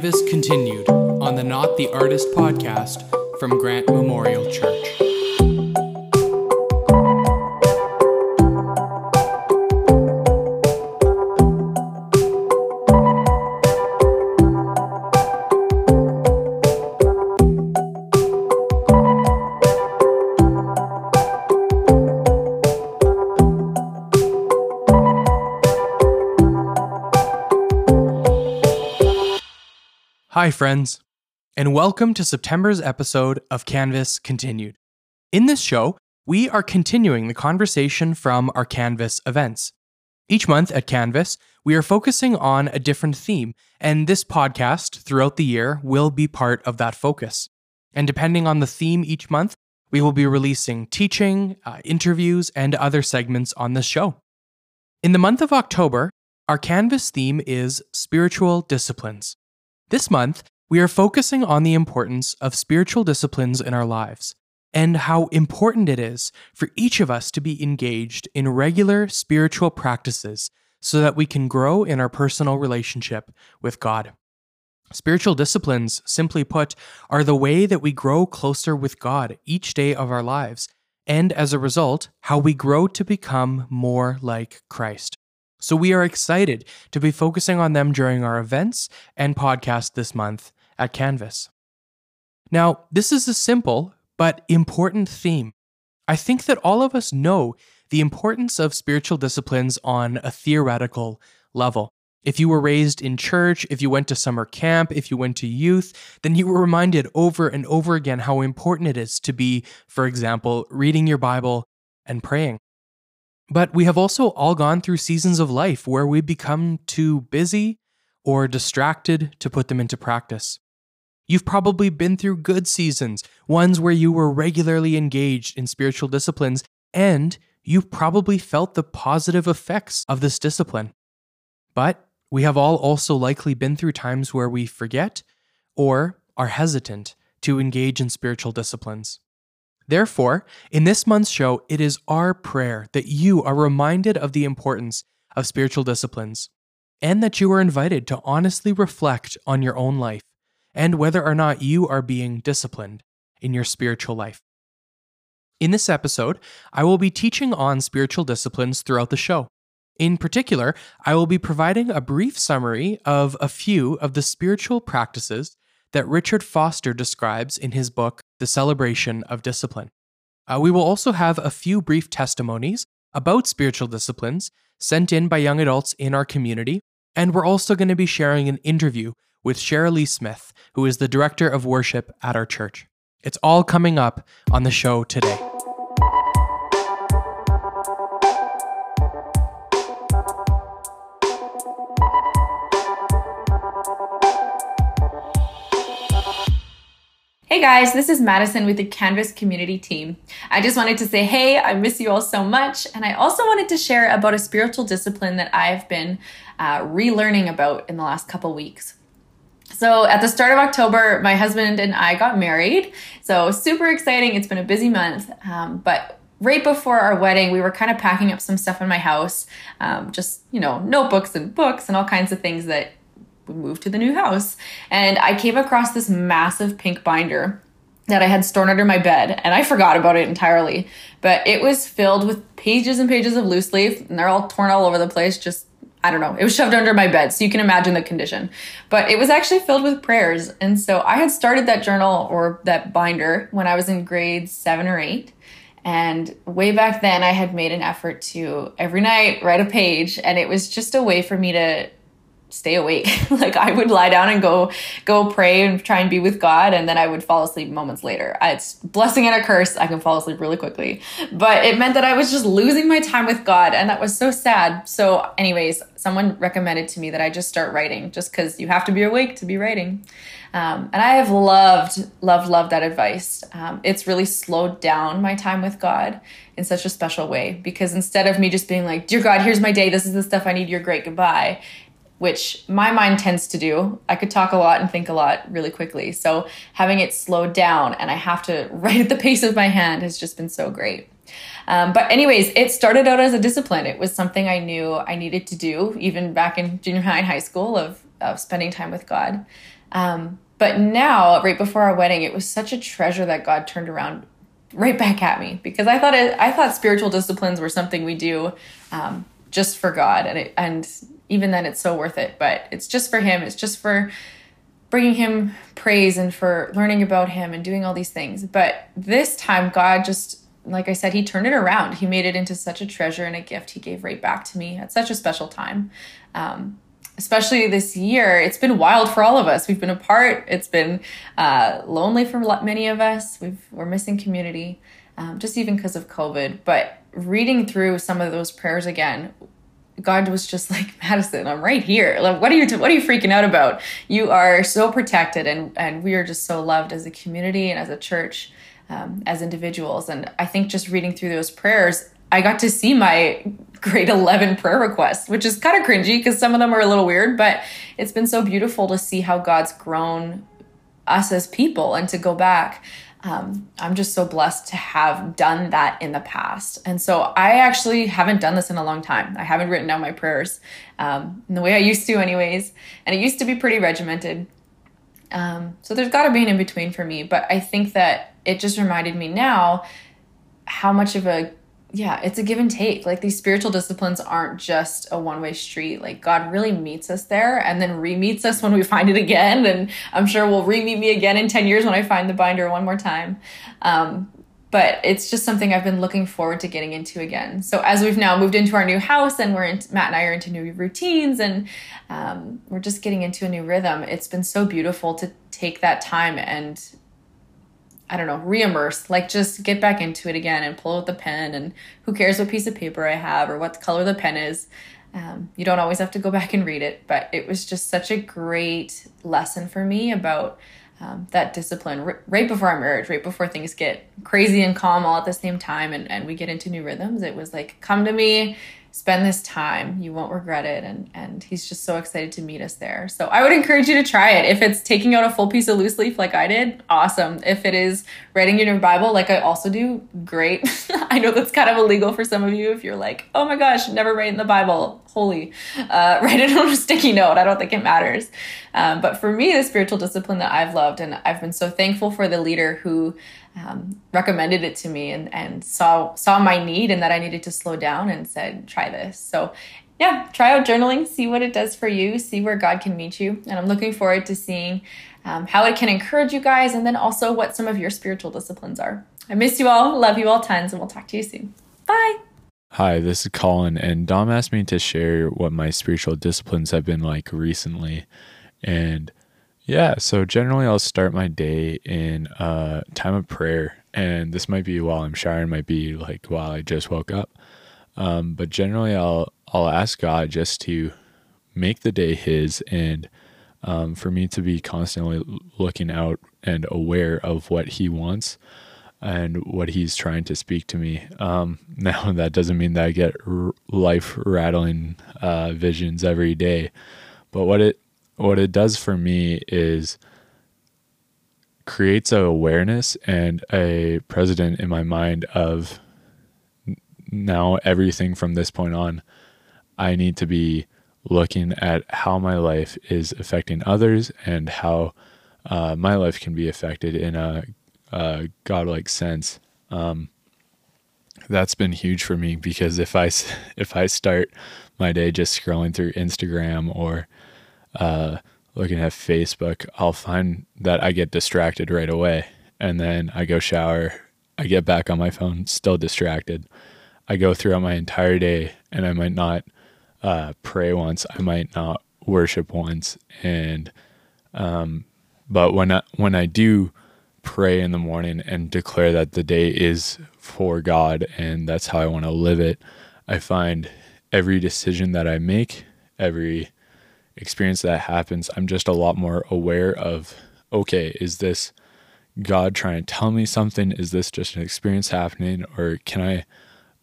Canvas continued on the Not the Artist podcast from Grant Memorial Church. Hi, friends, and welcome to September's episode of Canvas Continued. In this show, we are continuing the conversation from our Canvas events. Each month at Canvas, we are focusing on a different theme, and this podcast throughout the year will be part of that focus. And depending on the theme each month, we will be releasing teaching, uh, interviews, and other segments on this show. In the month of October, our Canvas theme is spiritual disciplines. This month, we are focusing on the importance of spiritual disciplines in our lives and how important it is for each of us to be engaged in regular spiritual practices so that we can grow in our personal relationship with God. Spiritual disciplines, simply put, are the way that we grow closer with God each day of our lives, and as a result, how we grow to become more like Christ. So we are excited to be focusing on them during our events and podcast this month at Canvas. Now, this is a simple but important theme. I think that all of us know the importance of spiritual disciplines on a theoretical level. If you were raised in church, if you went to summer camp, if you went to youth, then you were reminded over and over again how important it is to be, for example, reading your Bible and praying. But we have also all gone through seasons of life where we become too busy or distracted to put them into practice. You've probably been through good seasons, ones where you were regularly engaged in spiritual disciplines, and you've probably felt the positive effects of this discipline. But we have all also likely been through times where we forget or are hesitant to engage in spiritual disciplines. Therefore, in this month's show, it is our prayer that you are reminded of the importance of spiritual disciplines and that you are invited to honestly reflect on your own life and whether or not you are being disciplined in your spiritual life. In this episode, I will be teaching on spiritual disciplines throughout the show. In particular, I will be providing a brief summary of a few of the spiritual practices that Richard Foster describes in his book, The Celebration of Discipline. Uh, we will also have a few brief testimonies about spiritual disciplines sent in by young adults in our community, and we're also going to be sharing an interview with Sharalee Smith, who is the director of worship at our church. It's all coming up on the show today. Hey guys, this is Madison with the Canvas community team. I just wanted to say, hey, I miss you all so much. And I also wanted to share about a spiritual discipline that I've been uh, relearning about in the last couple weeks. So, at the start of October, my husband and I got married. So, super exciting. It's been a busy month. Um, but right before our wedding, we were kind of packing up some stuff in my house, um, just, you know, notebooks and books and all kinds of things that moved to the new house. And I came across this massive pink binder that I had stored under my bed, and I forgot about it entirely. But it was filled with pages and pages of loose leaf, and they're all torn all over the place. Just, I don't know. It was shoved under my bed, so you can imagine the condition. But it was actually filled with prayers. And so I had started that journal or that binder when I was in grade seven or eight. And way back then, I had made an effort to every night write a page, and it was just a way for me to stay awake. like I would lie down and go go pray and try and be with God and then I would fall asleep moments later. It's blessing and a curse. I can fall asleep really quickly. But it meant that I was just losing my time with God and that was so sad. So anyways, someone recommended to me that I just start writing just cuz you have to be awake to be writing. Um, and I have loved, loved, loved that advice. Um, it's really slowed down my time with God in such a special way because instead of me just being like, Dear God, here's my day, this is the stuff I need, you're great, goodbye, which my mind tends to do. I could talk a lot and think a lot really quickly. So having it slowed down and I have to write at the pace of my hand has just been so great. Um, but anyways, it started out as a discipline. It was something I knew I needed to do even back in junior high and high school of, of spending time with God. Um, but now, right before our wedding, it was such a treasure that God turned around right back at me because I thought it, I thought spiritual disciplines were something we do um, just for God, and it, and even then, it's so worth it. But it's just for Him. It's just for bringing Him praise and for learning about Him and doing all these things. But this time, God just like I said, he turned it around. He made it into such a treasure and a gift he gave right back to me at such a special time. Um, especially this year, it's been wild for all of us. We've been apart. It's been uh, lonely for many of us. We've, we're missing community, um, just even because of COVID. But reading through some of those prayers again, God was just like Madison, I'm right here. Like, what are you what are you freaking out about? You are so protected, and and we are just so loved as a community and as a church um, as individuals. And I think just reading through those prayers, I got to see my grade 11 prayer requests, which is kind of cringy because some of them are a little weird, but it's been so beautiful to see how God's grown us as people and to go back. Um, I'm just so blessed to have done that in the past. And so I actually haven't done this in a long time. I haven't written down my prayers um, in the way I used to, anyways. And it used to be pretty regimented. Um, so there's got to be an in between for me. But I think that it just reminded me now how much of a yeah, it's a give and take. Like these spiritual disciplines aren't just a one way street. Like God really meets us there and then re meets us when we find it again. And I'm sure we'll re meet me again in 10 years when I find the binder one more time. Um, but it's just something I've been looking forward to getting into again. So as we've now moved into our new house and we're in, Matt and I are into new routines and um, we're just getting into a new rhythm, it's been so beautiful to take that time and I don't know, re-immerse, like just get back into it again and pull out the pen and who cares what piece of paper I have or what color the pen is. Um, you don't always have to go back and read it, but it was just such a great lesson for me about um, that discipline r- right before our marriage, right before things get crazy and calm all at the same time and, and we get into new rhythms. It was like, come to me, spend this time you won't regret it. And and he's just so excited to meet us there. So i would encourage you to try it. If it's taking out a full piece of loose leaf like i did awesome. If it is writing in your bible like i also do great. I know that's kind of illegal for some of you if you're like oh my gosh never write in the bible. Holy uh, write it on a sticky note. I don't think it matters. Um, but for me the spiritual discipline that i've loved and i've been so thankful for the leader who um, recommended it to me and, and saw saw my need and that I needed to slow down and said, try this. So yeah, try out journaling, see what it does for you, see where God can meet you. And I'm looking forward to seeing um, how it can encourage you guys and then also what some of your spiritual disciplines are. I miss you all, love you all tons, and we'll talk to you soon. Bye. Hi, this is Colin, and Dom asked me to share what my spiritual disciplines have been like recently. And yeah, so generally I'll start my day in a time of prayer, and this might be while I'm showering, might be like while I just woke up. Um, but generally I'll I'll ask God just to make the day His, and um, for me to be constantly looking out and aware of what He wants and what He's trying to speak to me. Um, now that doesn't mean that I get r- life rattling uh, visions every day, but what it what it does for me is creates a awareness and a president in my mind of now everything from this point on i need to be looking at how my life is affecting others and how uh, my life can be affected in a, a godlike sense. Um, that's been huge for me because if i if i start my day just scrolling through instagram or uh, looking at Facebook, I'll find that I get distracted right away. And then I go shower, I get back on my phone, still distracted. I go throughout my entire day and I might not uh, pray once, I might not worship once. And, um, but when I, when I do pray in the morning and declare that the day is for God and that's how I want to live it, I find every decision that I make, every experience that happens, I'm just a lot more aware of okay, is this God trying to tell me something? Is this just an experience happening? Or can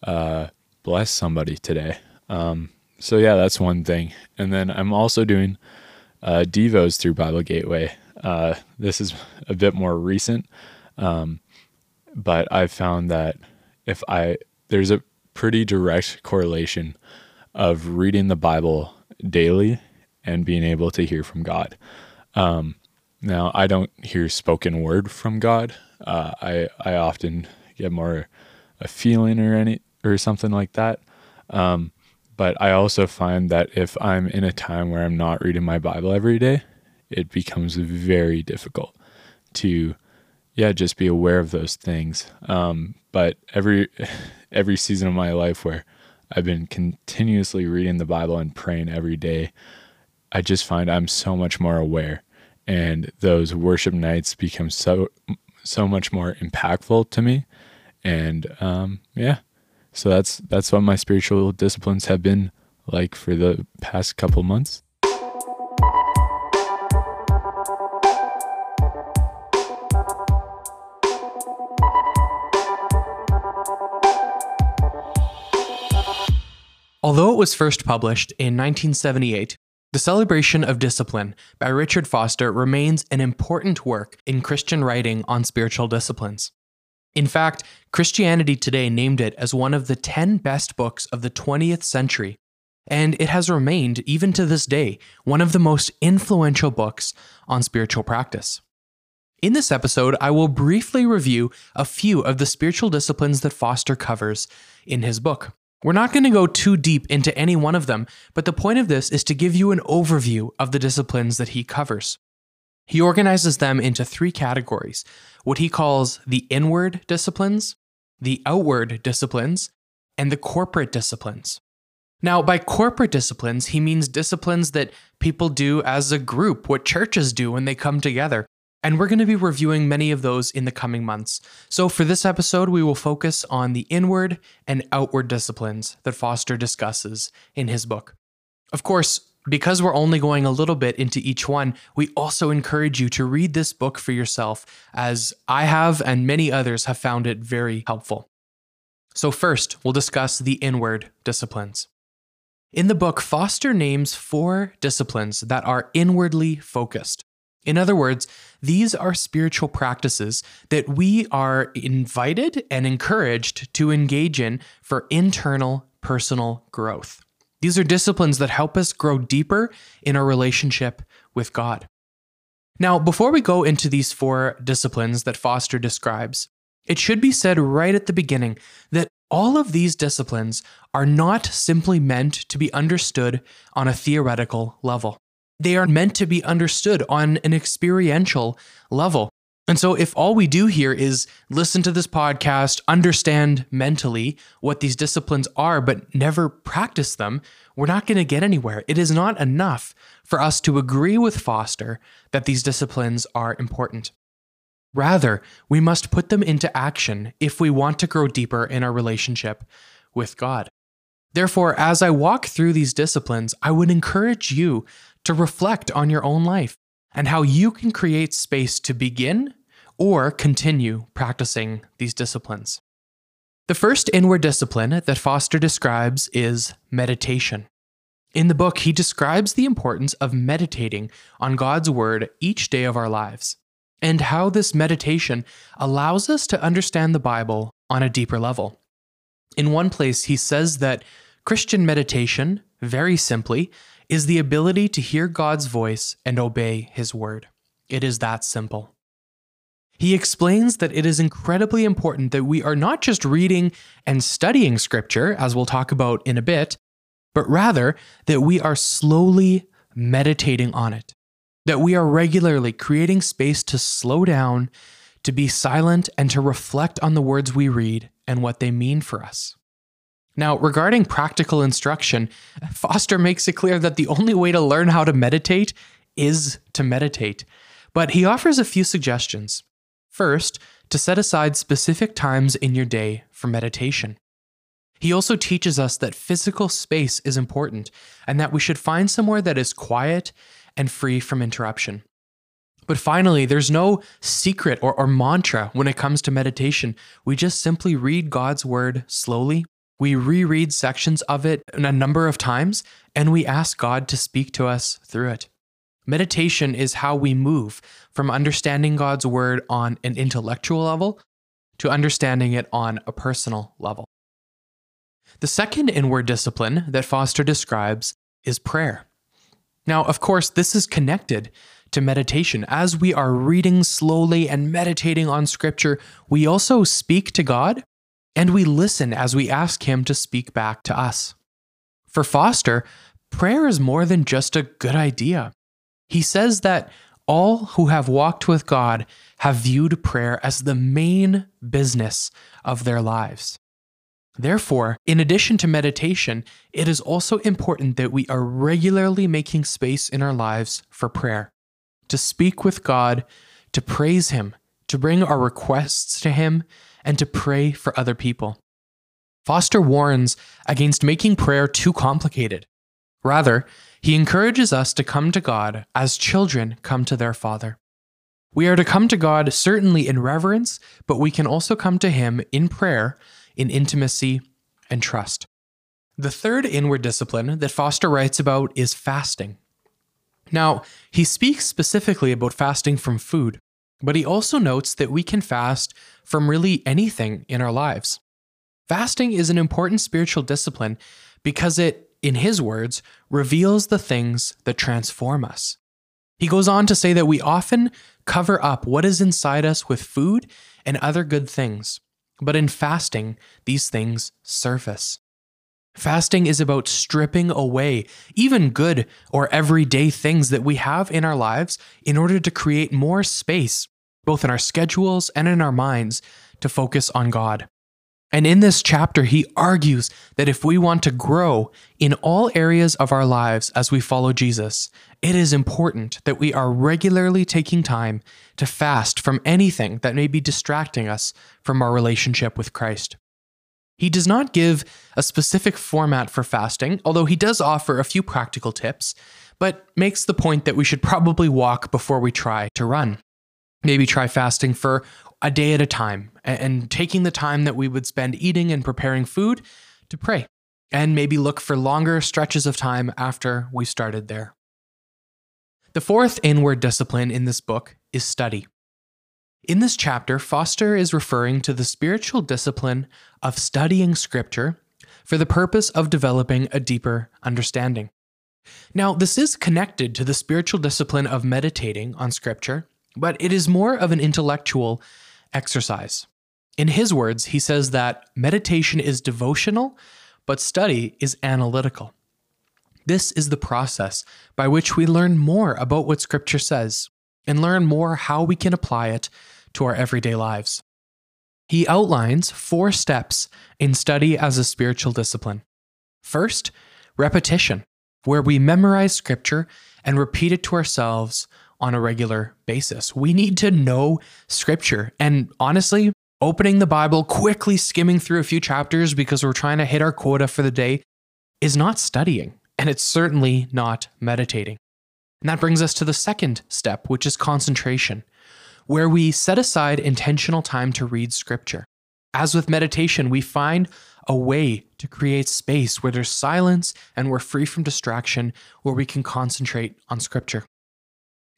I uh, bless somebody today? Um, so, yeah, that's one thing. And then I'm also doing uh, Devos through Bible Gateway. Uh, this is a bit more recent, um, but I've found that if I, there's a pretty direct correlation of reading the Bible daily and being able to hear from God. Um, Now, I don't hear spoken word from God. Uh, I I often get more a feeling or any or something like that. Um, but I also find that if I'm in a time where I'm not reading my Bible every day, it becomes very difficult to, yeah, just be aware of those things. Um, but every every season of my life where I've been continuously reading the Bible and praying every day, I just find I'm so much more aware, and those worship nights become so so much more impactful to me. And um, yeah, so that's that's what my spiritual disciplines have been like for the past couple months. Although it was first published in 1978, The Celebration of Discipline by Richard Foster remains an important work in Christian writing on spiritual disciplines. In fact, Christianity Today named it as one of the 10 best books of the 20th century, and it has remained, even to this day, one of the most influential books on spiritual practice. In this episode, I will briefly review a few of the spiritual disciplines that Foster covers in his book. We're not going to go too deep into any one of them, but the point of this is to give you an overview of the disciplines that he covers. He organizes them into three categories what he calls the inward disciplines, the outward disciplines, and the corporate disciplines. Now, by corporate disciplines, he means disciplines that people do as a group, what churches do when they come together. And we're going to be reviewing many of those in the coming months. So, for this episode, we will focus on the inward and outward disciplines that Foster discusses in his book. Of course, because we're only going a little bit into each one, we also encourage you to read this book for yourself, as I have and many others have found it very helpful. So, first, we'll discuss the inward disciplines. In the book, Foster names four disciplines that are inwardly focused. In other words, these are spiritual practices that we are invited and encouraged to engage in for internal personal growth. These are disciplines that help us grow deeper in our relationship with God. Now, before we go into these four disciplines that Foster describes, it should be said right at the beginning that all of these disciplines are not simply meant to be understood on a theoretical level. They are meant to be understood on an experiential level. And so, if all we do here is listen to this podcast, understand mentally what these disciplines are, but never practice them, we're not going to get anywhere. It is not enough for us to agree with Foster that these disciplines are important. Rather, we must put them into action if we want to grow deeper in our relationship with God. Therefore, as I walk through these disciplines, I would encourage you to reflect on your own life and how you can create space to begin or continue practicing these disciplines. The first inward discipline that Foster describes is meditation. In the book, he describes the importance of meditating on God's Word each day of our lives, and how this meditation allows us to understand the Bible on a deeper level. In one place, he says that Christian meditation, very simply, is the ability to hear God's voice and obey His Word. It is that simple. He explains that it is incredibly important that we are not just reading and studying scripture, as we'll talk about in a bit, but rather that we are slowly meditating on it, that we are regularly creating space to slow down, to be silent, and to reflect on the words we read and what they mean for us. Now, regarding practical instruction, Foster makes it clear that the only way to learn how to meditate is to meditate. But he offers a few suggestions. First, to set aside specific times in your day for meditation. He also teaches us that physical space is important and that we should find somewhere that is quiet and free from interruption. But finally, there's no secret or, or, mantra when it comes to meditation. We just simply read God's word slowly. We reread sections of it a number of times, and we ask God to speak to us through it. Meditation is how we move from understanding God's word on an intellectual level to understanding it on a personal level. The second inward discipline that Foster describes is prayer. Now, of course, this is connected to meditation. As we are reading slowly and meditating on scripture, we also speak to God and we listen as we ask Him to speak back to us. For Foster, prayer is more than just a good idea. He says that all who have walked with God have viewed prayer as the main business of their lives. Therefore, in addition to meditation, it is also important that we are regularly making space in our lives for prayer, to speak with God, to praise Him, to bring our requests to Him, and to pray for other people. Foster warns against making prayer too complicated. Rather, he encourages us to come to God as children come to their Father. We are to come to God certainly in reverence, but we can also come to Him in prayer in intimacy and trust. The third inward discipline that Foster writes about is fasting. Now, he speaks specifically about fasting from food, but he also notes that we can fast from really anything in our lives. Fasting is an important spiritual discipline because it, in his words, reveals the things that transform us. He goes on to say that we often cover up what is inside us with food and other good things. But in fasting, these things surface. Fasting is about stripping away even good or everyday things that we have in our lives in order to create more space, both in our schedules and in our minds, to focus on God. And in this chapter, he argues that if we want to grow in all areas of our lives as we follow Jesus, it is important that we are regularly taking time to fast from anything that may be distracting us from our relationship with Christ. He does not give a specific format for fasting, although he does offer a few practical tips, but makes the point that we should probably walk before we try to run. Maybe try fasting for a day at a time and taking the time that we would spend eating and preparing food to pray and maybe look for longer stretches of time after we started there. The fourth inward discipline in this book is study. In this chapter, Foster is referring to the spiritual discipline of studying scripture for the purpose of developing a deeper understanding. Now, this is connected to the spiritual discipline of meditating on scripture, but it is more of an intellectual exercise. In his words, he says that meditation is devotional, but study is analytical. This is the process by which we learn more about what Scripture says and learn more how we can apply it to our everyday lives. He outlines four steps in study as a spiritual discipline. First, repetition, where we memorize Scripture and repeat it to ourselves on a regular basis. We need to know scripture. And honestly, opening the Bible, quickly skimming through a few chapters because we're trying to hit our quota for the day is not studying. And it's certainly not meditating. And that brings us to the second step, which is concentration, where we set aside intentional time to read scripture. As with meditation, we find a way to create space where there's silence and we're free from distraction, where we can concentrate on scripture.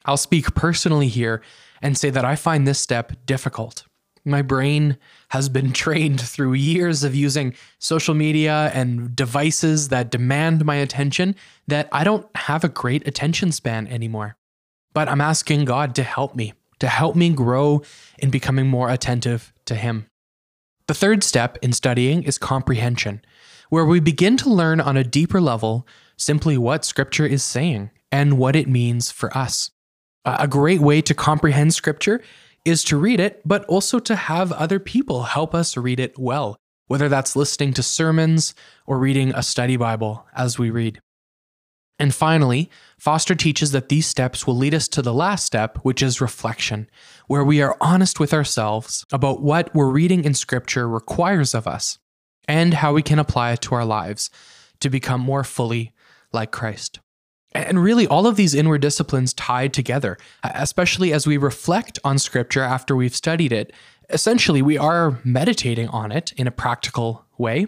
I'll speak personally here and say that I find this step difficult. My brain has been trained through years of using social media and devices that demand my attention that I don't have a great attention span anymore. But I'm asking God to help me, to help me grow in becoming more attentive to Him. The third step in studying is comprehension, where we begin to learn on a deeper level simply what Scripture is saying and what it means for us. A great way to comprehend scripture is to read it, but also to have other people help us read it well, whether that's listening to sermons or reading a study Bible as we read. And finally, Foster teaches that these steps will lead us to the last step, which is reflection, where we are honest with ourselves about what we're reading in Scripture requires of us and how we can apply it to our lives to become more fully like Christ. And really, all of these inward disciplines tied together, especially as we reflect on scripture after we've studied it. Essentially, we are meditating on it in a practical way.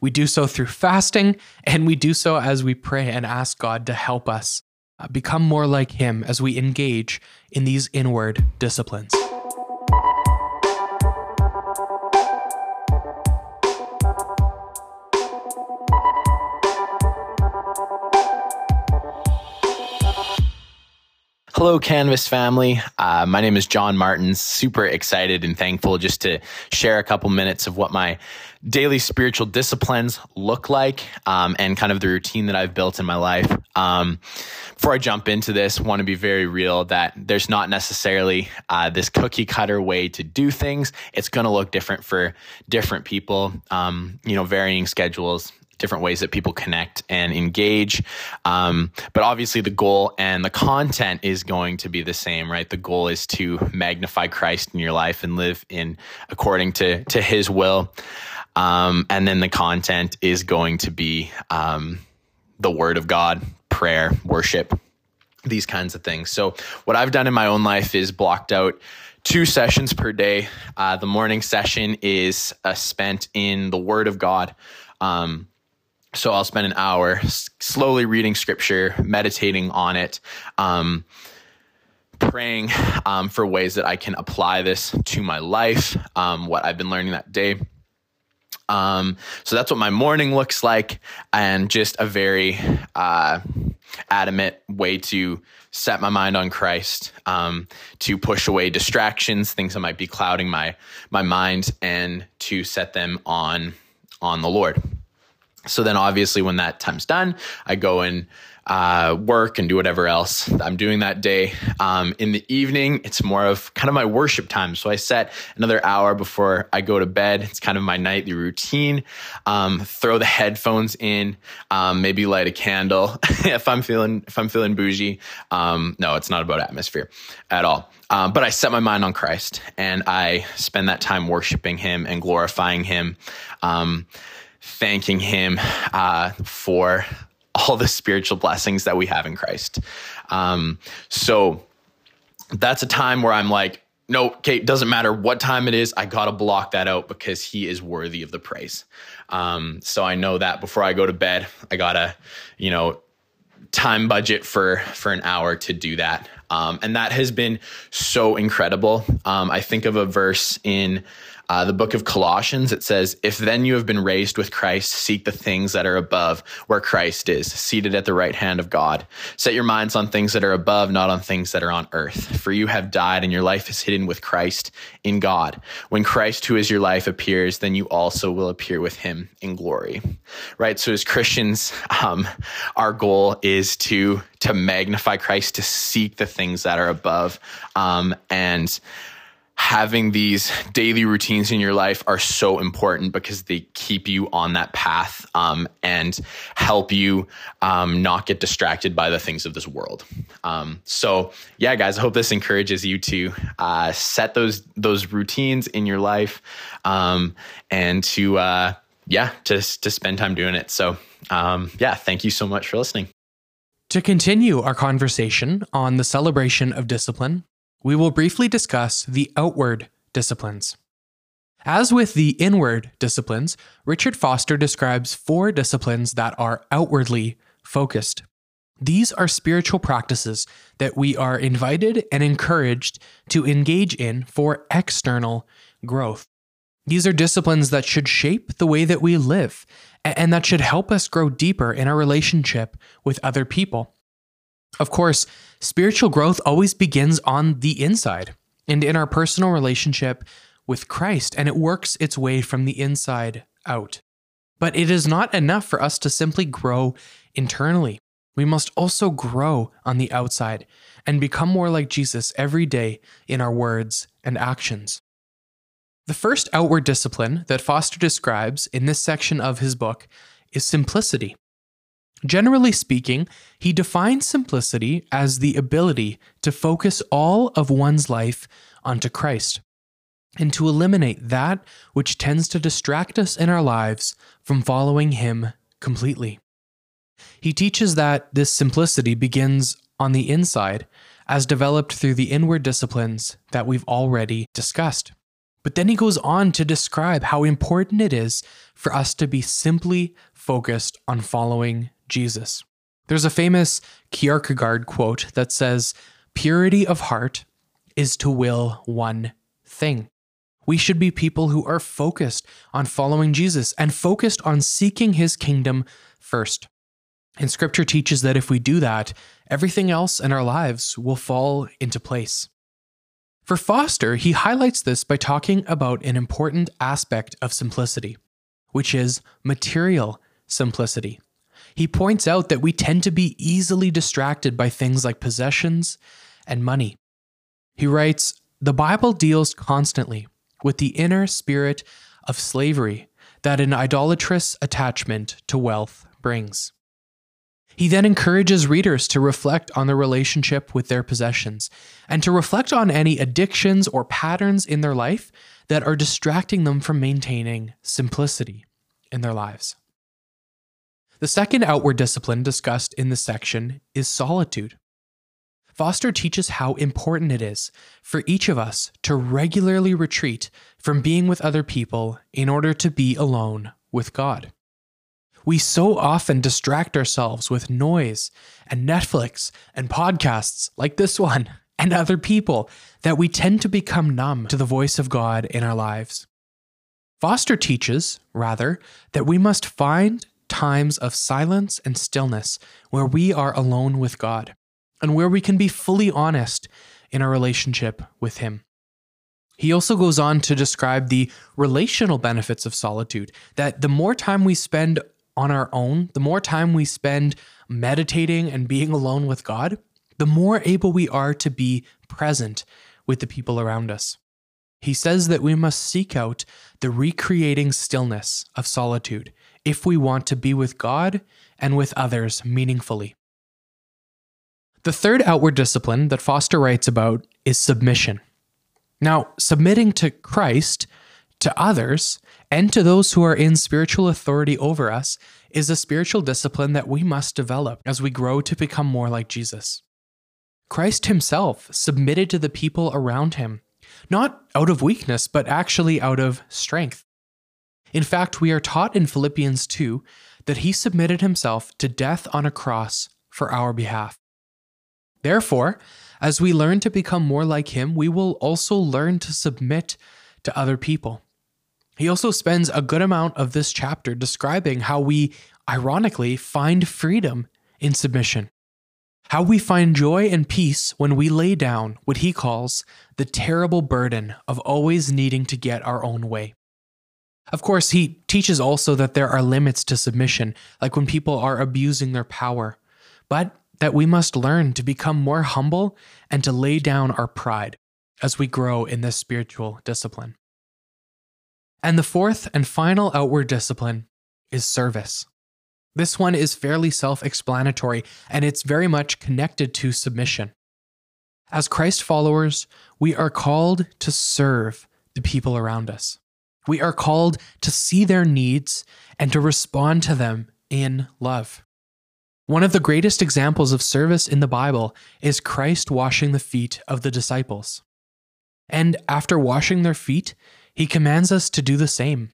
We do so through fasting, and we do so as we pray and ask God to help us uh, become more like Him as we engage in these inward disciplines. Hello, Canvas family. Uh, my name is John Martin. Super excited and thankful just to share a couple minutes of what my daily spiritual disciplines look like um, and kind of the routine that I've built in my life. Um, before I jump into this, want to be very real that there's not necessarily uh, this cookie cutter way to do things. It's going to look different for different people, um, you know, varying schedules, different ways that people connect and engage. Um, but obviously, the goal and the content is going to be the same, right? The goal is to magnify Christ in your life and live in according to to His will. Um, and then the content is going to be um, the Word of God, prayer, worship, these kinds of things. So, what I've done in my own life is blocked out two sessions per day. Uh, the morning session is uh, spent in the Word of God. Um, so I'll spend an hour slowly reading scripture, meditating on it, um, praying um, for ways that I can apply this to my life, um, what I've been learning that day. Um, so that's what my morning looks like, and just a very uh, adamant way to set my mind on Christ, um, to push away distractions, things that might be clouding my my mind, and to set them on on the Lord. So then, obviously, when that time's done, I go and uh, work and do whatever else I'm doing that day. Um, in the evening, it's more of kind of my worship time. So I set another hour before I go to bed. It's kind of my nightly routine. Um, throw the headphones in, um, maybe light a candle if I'm feeling if I'm feeling bougie. Um, no, it's not about atmosphere at all. Um, but I set my mind on Christ and I spend that time worshiping Him and glorifying Him. Um, thanking him uh, for all the spiritual blessings that we have in Christ. Um, so that's a time where I'm like, no, Kate, doesn't matter what time it is. I got to block that out because he is worthy of the praise. Um, so I know that before I go to bed, I got to, you know, time budget for for an hour to do that. Um, and that has been so incredible. Um, I think of a verse in uh, the book of Colossians, it says, If then you have been raised with Christ, seek the things that are above, where Christ is, seated at the right hand of God. Set your minds on things that are above, not on things that are on earth. For you have died, and your life is hidden with Christ in God. When Christ, who is your life, appears, then you also will appear with him in glory. Right? So, as Christians, um, our goal is to to magnify Christ, to seek the things that are above, um, and having these daily routines in your life are so important because they keep you on that path um, and help you um, not get distracted by the things of this world. Um, so, yeah, guys, I hope this encourages you to uh, set those those routines in your life um, and to uh, yeah, just to spend time doing it. So, um, yeah, thank you so much for listening. To continue our conversation on the celebration of discipline, we will briefly discuss the outward disciplines. As with the inward disciplines, Richard Foster describes four disciplines that are outwardly focused. These are spiritual practices that we are invited and encouraged to engage in for external growth. These are disciplines that should shape the way that we live and that should help us grow deeper in our relationship with other people. Of course, spiritual growth always begins on the inside and in our personal relationship with Christ, and it works its way from the inside out. But it is not enough for us to simply grow internally. We must also grow on the outside and become more like Jesus every day in our words and actions. The first outward discipline that Foster describes in this section of his book is simplicity. Generally speaking, he defines simplicity as the ability to focus all of one's life onto Christ and to eliminate that which tends to distract us in our lives from following Him completely. He teaches that this simplicity begins on the inside, as developed through the inward disciplines that we've already discussed. But then he goes on to describe how important it is for us to be simply focused on following Jesus. There's a famous Kierkegaard quote that says, Purity of heart is to will one thing. We should be people who are focused on following Jesus and focused on seeking his kingdom first. And scripture teaches that if we do that, everything else in our lives will fall into place. For Foster, he highlights this by talking about an important aspect of simplicity, which is material simplicity. He points out that we tend to be easily distracted by things like possessions and money. He writes The Bible deals constantly with the inner spirit of slavery that an idolatrous attachment to wealth brings. He then encourages readers to reflect on their relationship with their possessions and to reflect on any addictions or patterns in their life that are distracting them from maintaining simplicity in their lives. The second outward discipline discussed in this section is solitude. Foster teaches how important it is for each of us to regularly retreat from being with other people in order to be alone with God. We so often distract ourselves with noise and Netflix and podcasts like this one and other people that we tend to become numb to the voice of God in our lives. Foster teaches, rather, that we must find times of silence and stillness where we are alone with God and where we can be fully honest in our relationship with Him. He also goes on to describe the relational benefits of solitude, that the more time we spend on our own, the more time we spend meditating and being alone with God, the more able we are to be present with the people around us. He says that we must seek out the recreating stillness of solitude if we want to be with God and with others meaningfully. The third outward discipline that Foster writes about is submission. Now, submitting to Christ, to others, and to those who are in spiritual authority over us is a spiritual discipline that we must develop as we grow to become more like Jesus. Christ himself submitted to the people around him, not out of weakness, but actually out of strength. In fact, we are taught in Philippians 2 that he submitted himself to death on a cross for our behalf. Therefore, as we learn to become more like him, we will also learn to submit to other people. He also spends a good amount of this chapter describing how we, ironically, find freedom in submission. How we find joy and peace when we lay down what he calls the terrible burden of always needing to get our own way. Of course, he teaches also that there are limits to submission, like when people are abusing their power, but that we must learn to become more humble and to lay down our pride as we grow in this spiritual discipline. And the fourth and final outward discipline is service. This one is fairly self explanatory and it's very much connected to submission. As Christ followers, we are called to serve the people around us. We are called to see their needs and to respond to them in love. One of the greatest examples of service in the Bible is Christ washing the feet of the disciples. And after washing their feet, he commands us to do the same,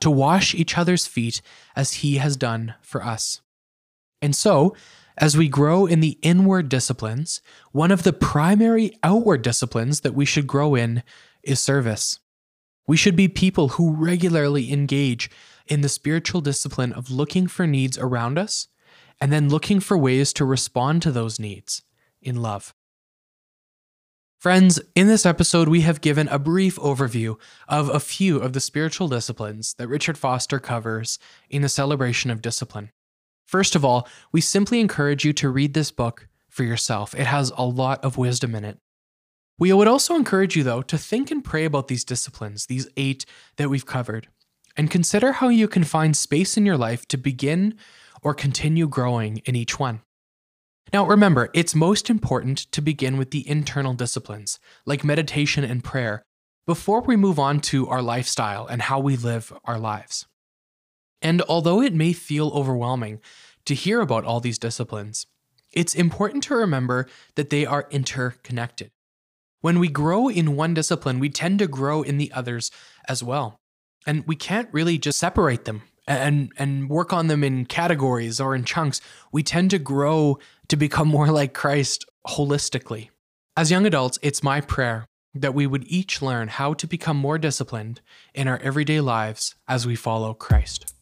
to wash each other's feet as he has done for us. And so, as we grow in the inward disciplines, one of the primary outward disciplines that we should grow in is service. We should be people who regularly engage in the spiritual discipline of looking for needs around us and then looking for ways to respond to those needs in love. Friends, in this episode, we have given a brief overview of a few of the spiritual disciplines that Richard Foster covers in the celebration of discipline. First of all, we simply encourage you to read this book for yourself. It has a lot of wisdom in it. We would also encourage you, though, to think and pray about these disciplines, these eight that we've covered, and consider how you can find space in your life to begin or continue growing in each one. Now, remember, it's most important to begin with the internal disciplines, like meditation and prayer, before we move on to our lifestyle and how we live our lives. And although it may feel overwhelming to hear about all these disciplines, it's important to remember that they are interconnected. When we grow in one discipline, we tend to grow in the others as well. And we can't really just separate them and and work on them in categories or in chunks. We tend to grow to become more like Christ holistically. As young adults, it's my prayer that we would each learn how to become more disciplined in our everyday lives as we follow Christ.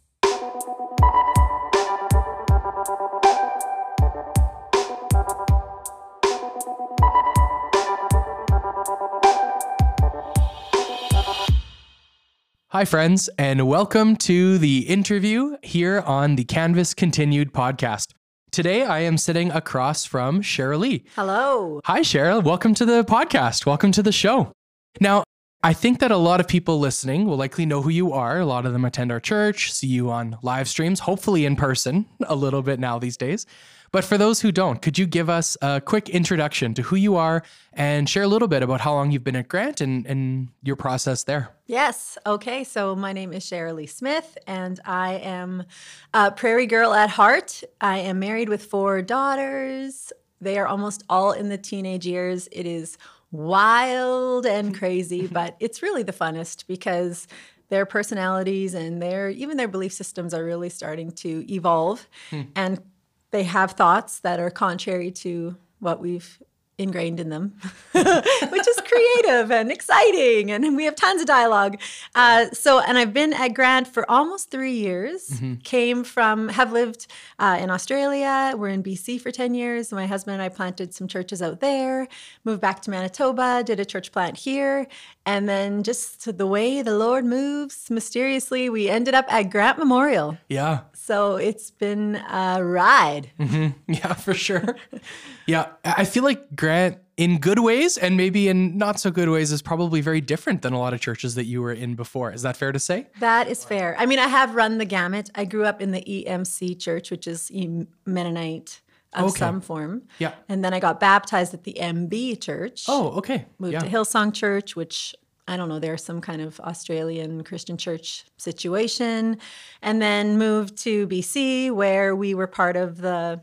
Hi, friends, and welcome to the interview here on the Canvas Continued podcast. Today, I am sitting across from Sharalee. Hello. Hi, Cheryl. Welcome to the podcast. Welcome to the show. Now, I think that a lot of people listening will likely know who you are. A lot of them attend our church, see you on live streams, hopefully in person a little bit now these days. But for those who don't, could you give us a quick introduction to who you are and share a little bit about how long you've been at Grant and, and your process there? Yes. Okay. So my name is Lee Smith, and I am a prairie girl at heart. I am married with four daughters. They are almost all in the teenage years. It is wild and crazy, but it's really the funnest because their personalities and their even their belief systems are really starting to evolve hmm. and they have thoughts that are contrary to what we've ingrained in them, which is creative and exciting. And we have tons of dialogue. Uh, so, and I've been at Grant for almost three years. Came from, have lived uh, in Australia. We're in BC for 10 years. My husband and I planted some churches out there, moved back to Manitoba, did a church plant here. And then just the way the Lord moves mysteriously, we ended up at Grant Memorial. Yeah. So it's been a ride. Yeah, for sure. yeah, I feel like Grant, in good ways and maybe in not so good ways, is probably very different than a lot of churches that you were in before. Is that fair to say? That is fair. I mean, I have run the gamut. I grew up in the EMC church, which is Mennonite of Okay. some form. Yeah. And then I got baptized at the MB church. Oh, okay. Moved yeah. to Hillsong Church, which I don't know, there's some kind of Australian Christian church situation. And then moved to BC, where we were part of the,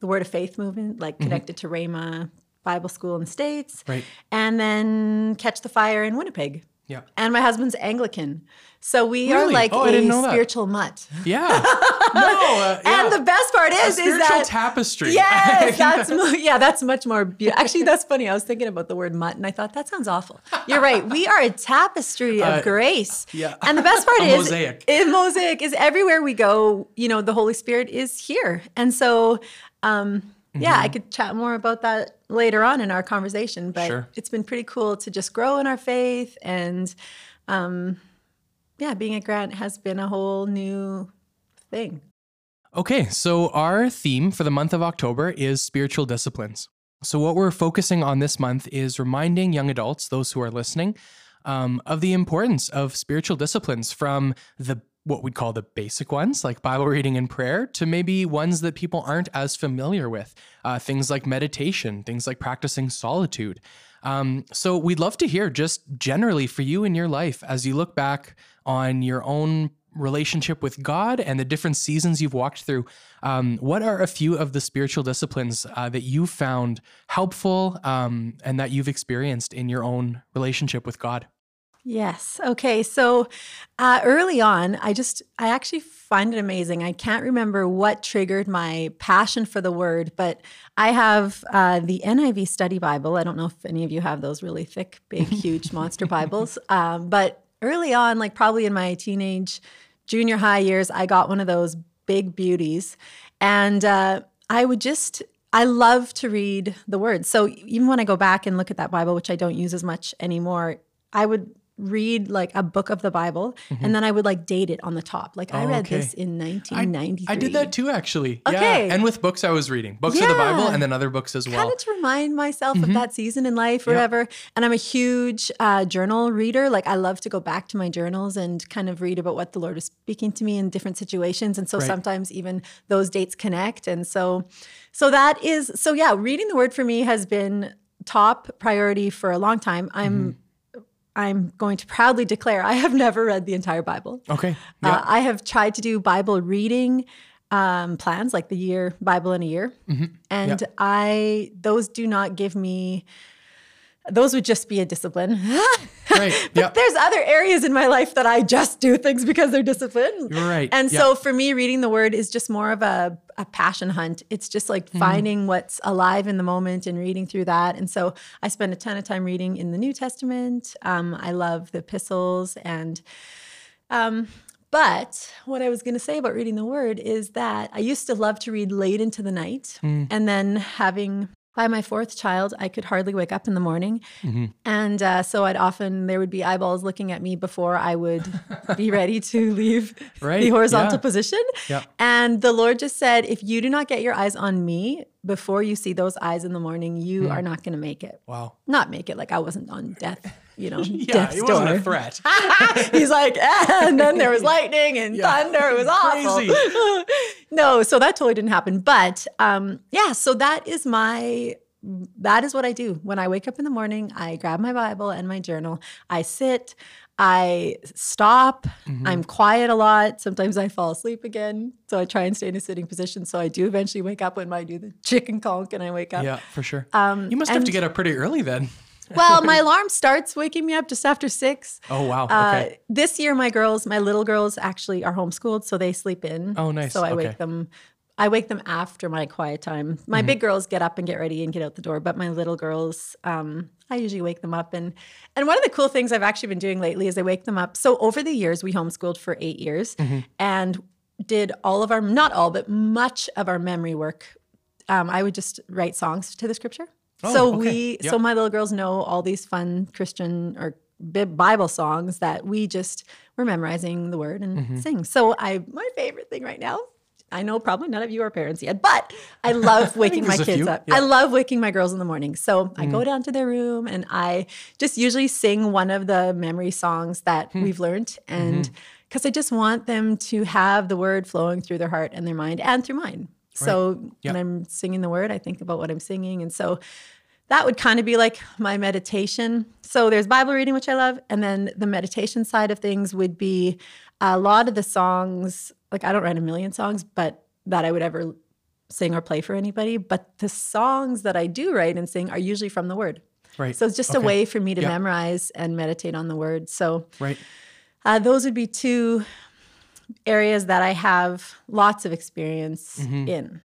the Word of Faith movement, like mm-hmm. connected to Rhema Bible School in the States. Right. And then Catch the Fire in Winnipeg. Yeah. And my husband's Anglican. So we are like Oh, a know that. spiritual mutt. Yeah. No. Uh, yeah. And the best part is, is spiritual that tapestry. Yes, that's yeah, that's much more beautiful. Actually, that's funny. I was thinking about the word mutt, and I thought that sounds awful. You're right. We are a tapestry of Uh, grace. yeah. And the best part is, mosaic. in mosaic is everywhere we go. You know, the Holy Spirit is here, and so. Um, yeah, Mm-hmm. I could chat more about that later on in our conversation, but Sure. it's been pretty cool to just grow in our faith and um, yeah, being at Grant has been a whole new thing. Okay, so our theme for the month of October is spiritual disciplines. So, what we're focusing on this month is reminding young adults, those who are listening, um, of the importance of spiritual disciplines from the what we'd call the basic ones, like Bible reading and prayer, to maybe ones that people aren't as familiar with. Uh, things like meditation, things like practicing solitude. Um, so, we'd love to hear just generally for you in your life as you look back on your own relationship with God and the different seasons you've walked through. Um, what are a few of the spiritual disciplines uh, that you found helpful um, and that you've experienced in your own relationship with God? Yes. Okay. So uh, early on, I just, I actually find it amazing. I can't remember what triggered my passion for the word, but I have uh, the NIV Study Bible. I don't know if any of you have those really thick, big, huge monster Bibles. Um, but early on, like probably in my teenage, junior high years, I got one of those big beauties. And uh, I would just, I love to read the words. So even when I go back and look at that Bible, which I don't use as much anymore, I would read like a book of the Bible and then I would like date it on the top. Like I Oh, read okay. this in I, 1993. I did that too, actually. Okay. Yeah. And with books I was reading, books of the Bible and then other books as Kind well. of to remind myself Mm-hmm. of that season in life or Yeah. whatever. And I'm a huge uh, journal reader. Like I love to go back to my journals and kind of read about what the Lord is speaking to me in different situations. And so Right. sometimes even those dates connect. And so, so that is so yeah. Reading the Word for me has been top priority for a long time. I'm Mm-hmm. I'm going to proudly declare I have never read the entire Bible. Okay. Uh, I have tried to do Bible reading um, plans, like the year Bible in a year, Mm-hmm. and I those do not give me. Those would just be a discipline. right. but Yeah. there's other areas in my life that I just do things because they're discipline. You're right. And Yeah. so for me, reading the word is just more of a, a passion hunt. It's just like Mm-hmm. finding what's alive in the moment and reading through that. And so I spend a ton of time reading in the New Testament. Um, I love the epistles and um, but what I was going to say about reading the word is that I used to love to read late into the night Hmm. and then having by my fourth child, I could hardly wake up in the morning. Mm-hmm. And uh, so I'd often, there would be eyeballs looking at me before I would be ready to leave Right, the horizontal yeah. position. Yeah. And the Lord just said, if you do not get your eyes on me before you see those eyes in the morning, you Hmm. are not going to make it. Wow. Not make it like I wasn't on death, you know, Yeah, death's it wasn't a threat. He's like, and then there was lightning and Yeah. thunder. It was awful. No, so that totally didn't happen. But um, yeah, so that is my that is what I do when I wake up in the morning. I grab my Bible and my journal. I sit. I stop. Mm-hmm. I'm quiet a lot. Sometimes I fall asleep again. So I try and stay in a sitting position. So I do eventually wake up when I do the chicken conk and I wake up. Yeah, for sure. Um, you must have to get up pretty early then. Well, my alarm starts waking me up just after six. Oh wow. Uh, Okay. this year, my girls, my little girls, actually are homeschooled, so they sleep in. Oh, nice. So I Okay. wake them. I wake them after my quiet time. My Mm-hmm. big girls get up and get ready and get out the door, but my little girls, um, I usually wake them up. And and one of the cool things I've actually been doing lately is I wake them up. So over the years, we homeschooled for eight years Mm-hmm. and did all of our not all, but much of our memory work. Um, I would just write songs to the scripture. Oh, so okay. we, Yep. so my little girls know all these fun Christian or Bi- Bible songs that we just were memorizing the word and Mm-hmm. sing. So I, my favorite thing right now. I know probably none of you are parents yet, but I love waking my kids few, up. yeah. Mm. I love waking my girls in the morning. So I go down to their room and I just usually sing one of the memory songs that Hmm. we've learned. And Mm-hmm. because I just want them to have the word flowing through their heart and their mind and through mine. So Yep. when I'm singing the word, I think about what I'm singing. And so that would kind of be like my meditation. So there's Bible reading, which I love. And then the meditation side of things would be a lot of the songs, like I don't write a million songs, but that I would ever sing or play for anybody. But the songs that I do write and sing are usually from the word. Right. So it's just a way for me to Yeah. memorize and meditate on the word. So Right. uh, those would be two areas that I have lots of experience Mm-hmm. in.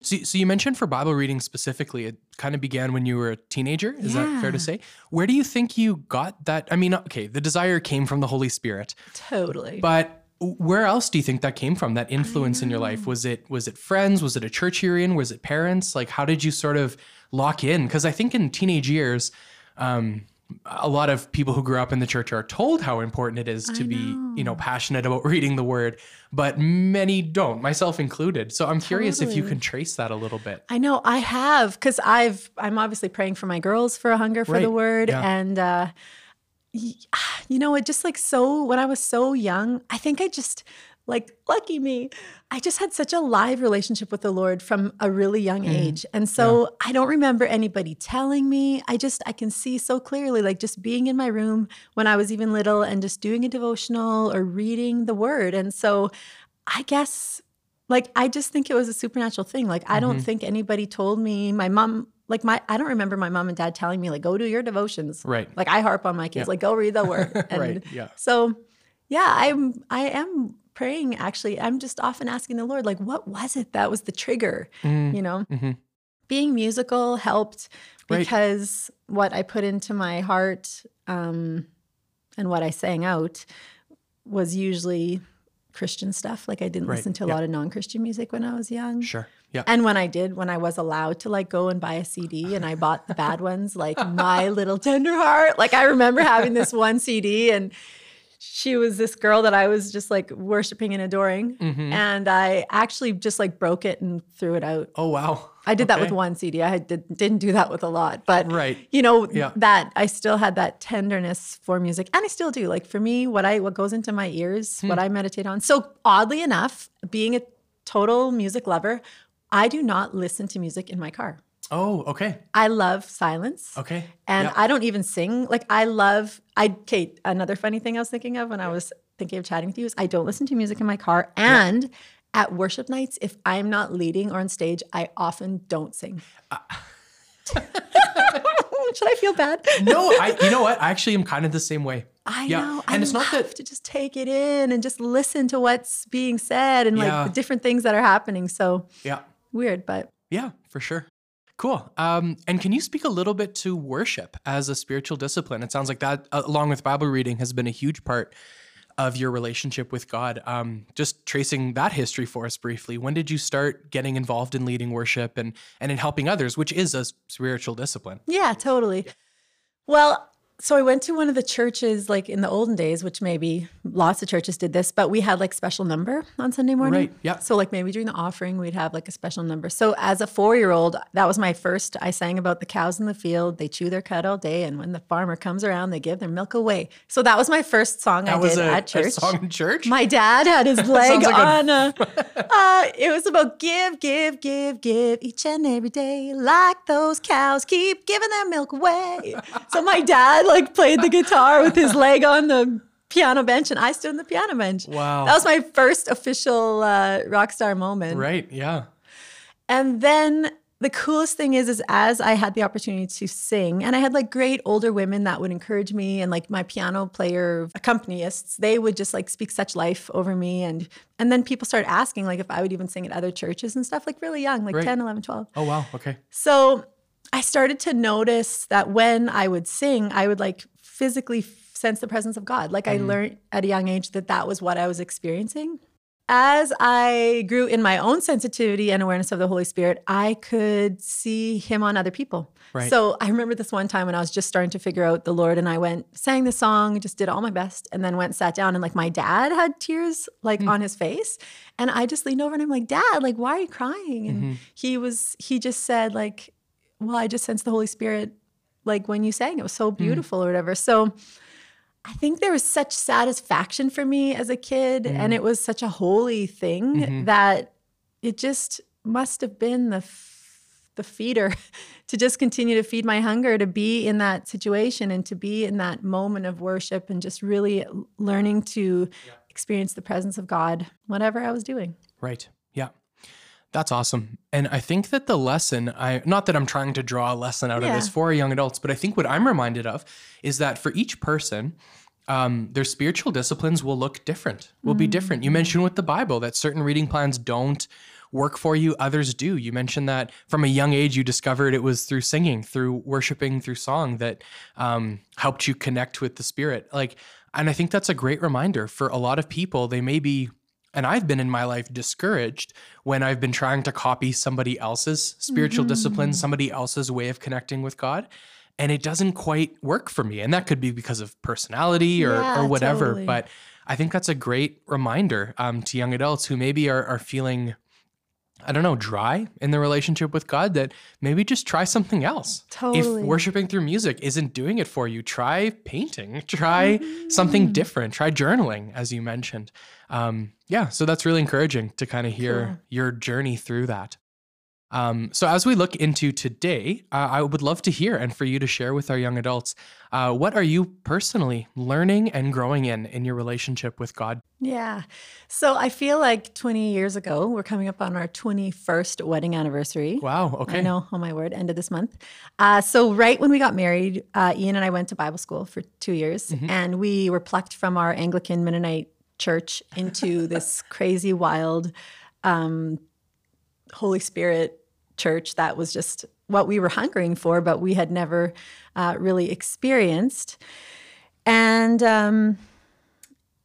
So, so you mentioned for Bible reading specifically, it kind of began when you were a teenager. Is that fair to say? Where do you think you got that? I mean, okay, the desire came from the Holy Spirit, Totally. but where else do you think that came from? That influence in your life was it was it friends? Was it a church you're in? Was it parents? Like, how did you sort of lock in? Because I think in teenage years, um, a lot of people who grew up in the church are told how important it is to be, you know, passionate about reading the Word, but many don't, myself included. So I'm curious if you can trace that a little bit. I know I have because I've I'm obviously praying for my girls for a hunger for the word yeah. and uh you know it just like so when I was so young I think I just like lucky me I just had such a live relationship with the Lord from a really young Mm-hmm. age and so I don't remember anybody telling me I just I can see so clearly like just being in my room when I was even little and just doing a devotional or reading the word and so I guess like I just think it was a supernatural thing. Like I Mm-hmm. don't think anybody told me. My mom, like my, I don't remember my mom and dad telling me like go do your devotions. Right. Like I harp on my kids, Yeah. like go read the word. And Right, yeah. So, yeah, I'm I am praying. Actually, I'm just often asking the Lord, like, what was it that was the trigger? You know, mhm. being musical helped Right. because what I put into my heart um, and what I sang out was usually Christian stuff. Like I didn't Right, listen to a yeah. lot of non-Christian music when I was young. Sure. Yeah. And when I did, when I was allowed to like go and buy a CD and I bought the bad ones, like My Little Tender Heart. Like I remember having this one CD and she was this girl that I was just like worshiping and adoring. Mm-hmm. And I actually just like broke it and threw it out. Oh wow. I did that with one CD. I did, didn't do that with a lot, but Right. you know Yeah. that I still had that tenderness for music, and I still do. Like for me, what I what goes into my ears, Hmm. what I meditate on. So oddly enough, being a total music lover, I do not listen to music in my car. Oh, okay. I love silence. Okay. And Yeah. I don't even sing. Like I love I Kate, another funny thing I was thinking of when I was thinking of chatting with you is I don't listen to music in my car. And at worship nights, if I'm not leading or on stage, I often don't sing. Uh, Should I feel bad? no, I you know what? I actually am kind of the same way. I Yeah, know. and I it's not that- to just take it in and just listen to what's being said and like the different things that are happening. So Yeah. weird, but Yeah, for sure. Cool. Um, and can you speak a little bit to worship as a spiritual discipline? It sounds like that, uh, along with Bible reading, has been a huge part of your relationship with God. Um, just tracing that history for us briefly. When did you start getting involved in leading worship and and in helping others, which is a spiritual discipline? Yeah, totally. Well, so I went to one of the churches like in the olden days, which maybe lots of churches did this, but we had like special number on Sunday morning. Right, yeah. So like maybe during the offering, we'd have like a special number. So as a four year old, that was my first. I sang about the cows in the field. They chew their cud all day, and when the farmer comes around, they give their milk away. So that was my first song That I was did a, at church. a song in church. My dad had his leg like on. A, uh, it was about give, give, give, give each and every day, like those cows keep giving their milk away. so my dad like played the guitar with his leg on the piano bench, and I stood on the piano bench. Wow. that was my first official uh, rock star moment. right. Yeah. And then the coolest thing is, is as I had the opportunity to sing, and I had like great older women that would encourage me, and like my piano player accompanists, they would just like speak such life over me. And and then people started asking like if I would even sing at other churches and stuff, like really young, like Right. 10, 11, 12. Oh wow. Okay. So I started to notice that when I would sing, I would like physically sense the presence of God. Like I mm-hmm. learned at a young age that that was what I was experiencing. As I grew in my own sensitivity and awareness of the Holy Spirit, I could see Him on other people. Right. So I remember this one time when I was just starting to figure out the Lord, and I went, sang the song, just did all my best, and then went, sat down, and like my dad had tears like mm. on his face, and I just leaned over and I'm like, Dad, like why are you crying? And mm-hmm. he was, he just said like, Well, I just sensed the Holy Spirit like when you sang, it was so hmm. beautiful or whatever. So I think there was such satisfaction for me as a kid, hmm. and it was such a holy thing mm-hmm. that it just must have been the f- the feeder to just continue to feed my hunger to be in that situation and to be in that moment of worship and just really learning to experience the presence of God whatever I was doing. Right. Yeah. That's awesome. And I think that the lesson, I not that I'm trying to draw a lesson out of this for young adults, but I think what I'm reminded of is that for each person, um, their spiritual disciplines will look different, will be different. You mentioned with the Bible that certain reading plans don't work for you, others do. You mentioned that from a young age, you discovered it was through singing, through worshiping, through song that um, helped you connect with the Spirit. Like, and I think that's a great reminder for a lot of people. They may be and I've been in my life discouraged when I've been trying to copy somebody else's spiritual discipline, somebody else's way of connecting with God. And it doesn't quite work for me. And that could be because of personality or, Yeah, or whatever. totally. But I think that's a great reminder um, to young adults who maybe are, are feeling, I don't know, dry in the relationship with God that maybe just try something else. Totally. If worshiping through music isn't doing it for you, try painting, try Mm. something different, try journaling, as you mentioned. Um, yeah, so that's really encouraging to kind of hear your journey through that. Um, so as we look into today, uh, I would love to hear and for you to share with our young adults, uh, what are you personally learning and growing in in your relationship with God? Yeah. So I feel like 20 years ago, we're coming up on our 21st wedding anniversary. Wow. Okay. I know, oh my word, end of this month. Uh, so, right when we got married, uh, Ian and I went to Bible school for two years, and we were plucked from our Anglican Mennonite church into this crazy, wild um, Holy Spirit church that was just what we were hungering for, but we had never uh, really experienced. And um,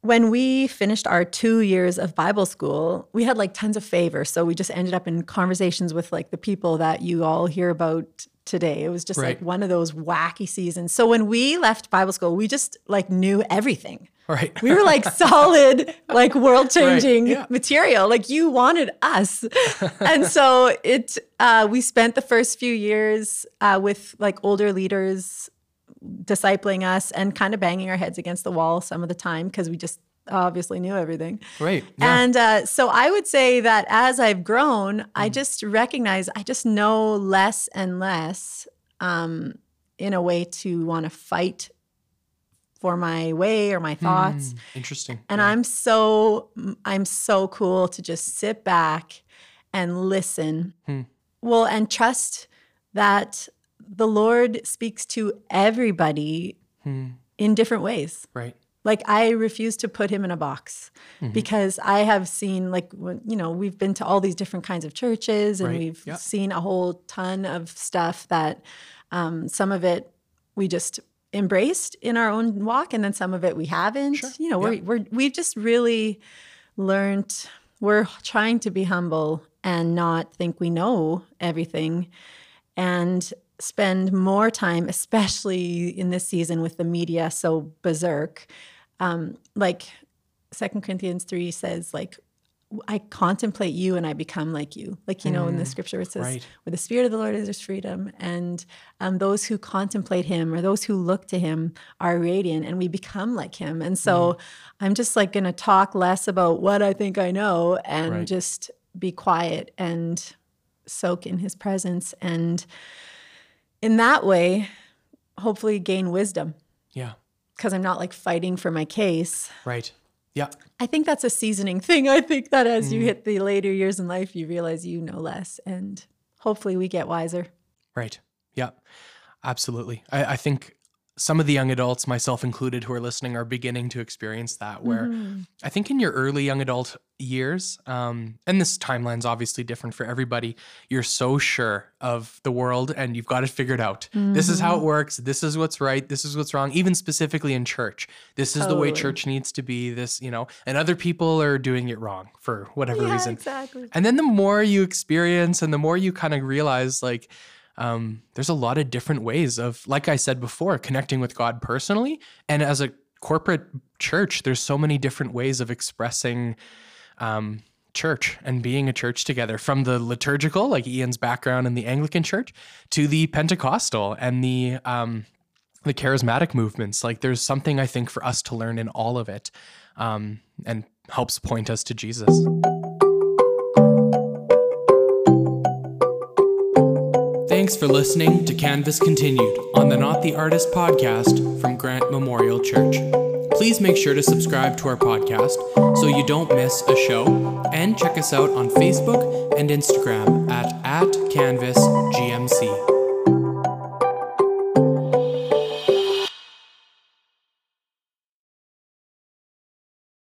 when we finished our two years of Bible school, we had like tons of favor. So we just ended up in conversations with like the people that you all hear about today. It was just Right. like one of those wacky seasons. So when we left Bible school, we just like knew everything. Right. We were like solid, like world changing yeah. material. Like you wanted us. and so it, uh, we spent the first few years uh, with like older leaders discipling us and kind of banging our heads against the wall some of the time because we just obviously knew everything. Great. Yeah. And uh, so I would say that as I've grown, I Mm-hmm. just recognize I just know less and less um, in a way to want to fight for my way or my thoughts. Mm, interesting. And Yeah. I'm so I'm so cool to just sit back and listen. Hmm. Well, and trust that the Lord speaks to everybody Hmm. in different ways. right. Like I refuse to put him in a box Mm-hmm. because I have seen like you know we've been to all these different kinds of churches and Right. we've Yeah. seen a whole ton of stuff that um, some of it we just embraced in our own walk, and then some of it we haven't. Sure. You know, we're, Yeah. we're we've just really learned. We're trying to be humble and not think we know everything, and spend more time, especially in this season with the media so berserk. Um, like Second Corinthians three says, like I contemplate you and I become like you. Like, you know, in the scripture it says, right. where the Spirit of the Lord is, there's freedom. And um, those who contemplate Him or those who look to Him are radiant and we become like Him. And so I'm just like going to talk less about what I think I know and Right. just be quiet and soak in His presence. And in that way, hopefully gain wisdom Yeah. because I'm not like fighting for my case. Right. Yeah. I think that's a seasoning thing. I think that as Mm. you hit the later years in life, you realize you know less, and hopefully we get wiser. Right. Yeah. Absolutely. I, I think some of the young adults, myself included, who are listening, are beginning to experience that. Where Mm-hmm. I think in your early young adult years, um, and this timeline's obviously different for everybody, you're so sure of the world and you've got it figured out. This is Mm-hmm. how it works. This is what's right. This is what's wrong. Even specifically in church, this is the way church needs to be. This, you know, and other people are doing it wrong for whatever Yeah, reason. exactly. And then the more you experience and the more you kind of realize, like, um, there's a lot of different ways of, like I said before, connecting with God personally. And as a corporate church, there's so many different ways of expressing um, church and being a church together from the liturgical, like Ian's background in the Anglican church, to the Pentecostal and the. Um, the charismatic movements like there's something i think for us to learn in all of it um, and helps point us to jesus Thanks for listening to Canvas Continued on the Not the Artist podcast from Grant Memorial Church. Please make sure to subscribe to our podcast so you don't miss a show and check us out on Facebook and Instagram at, at Canvas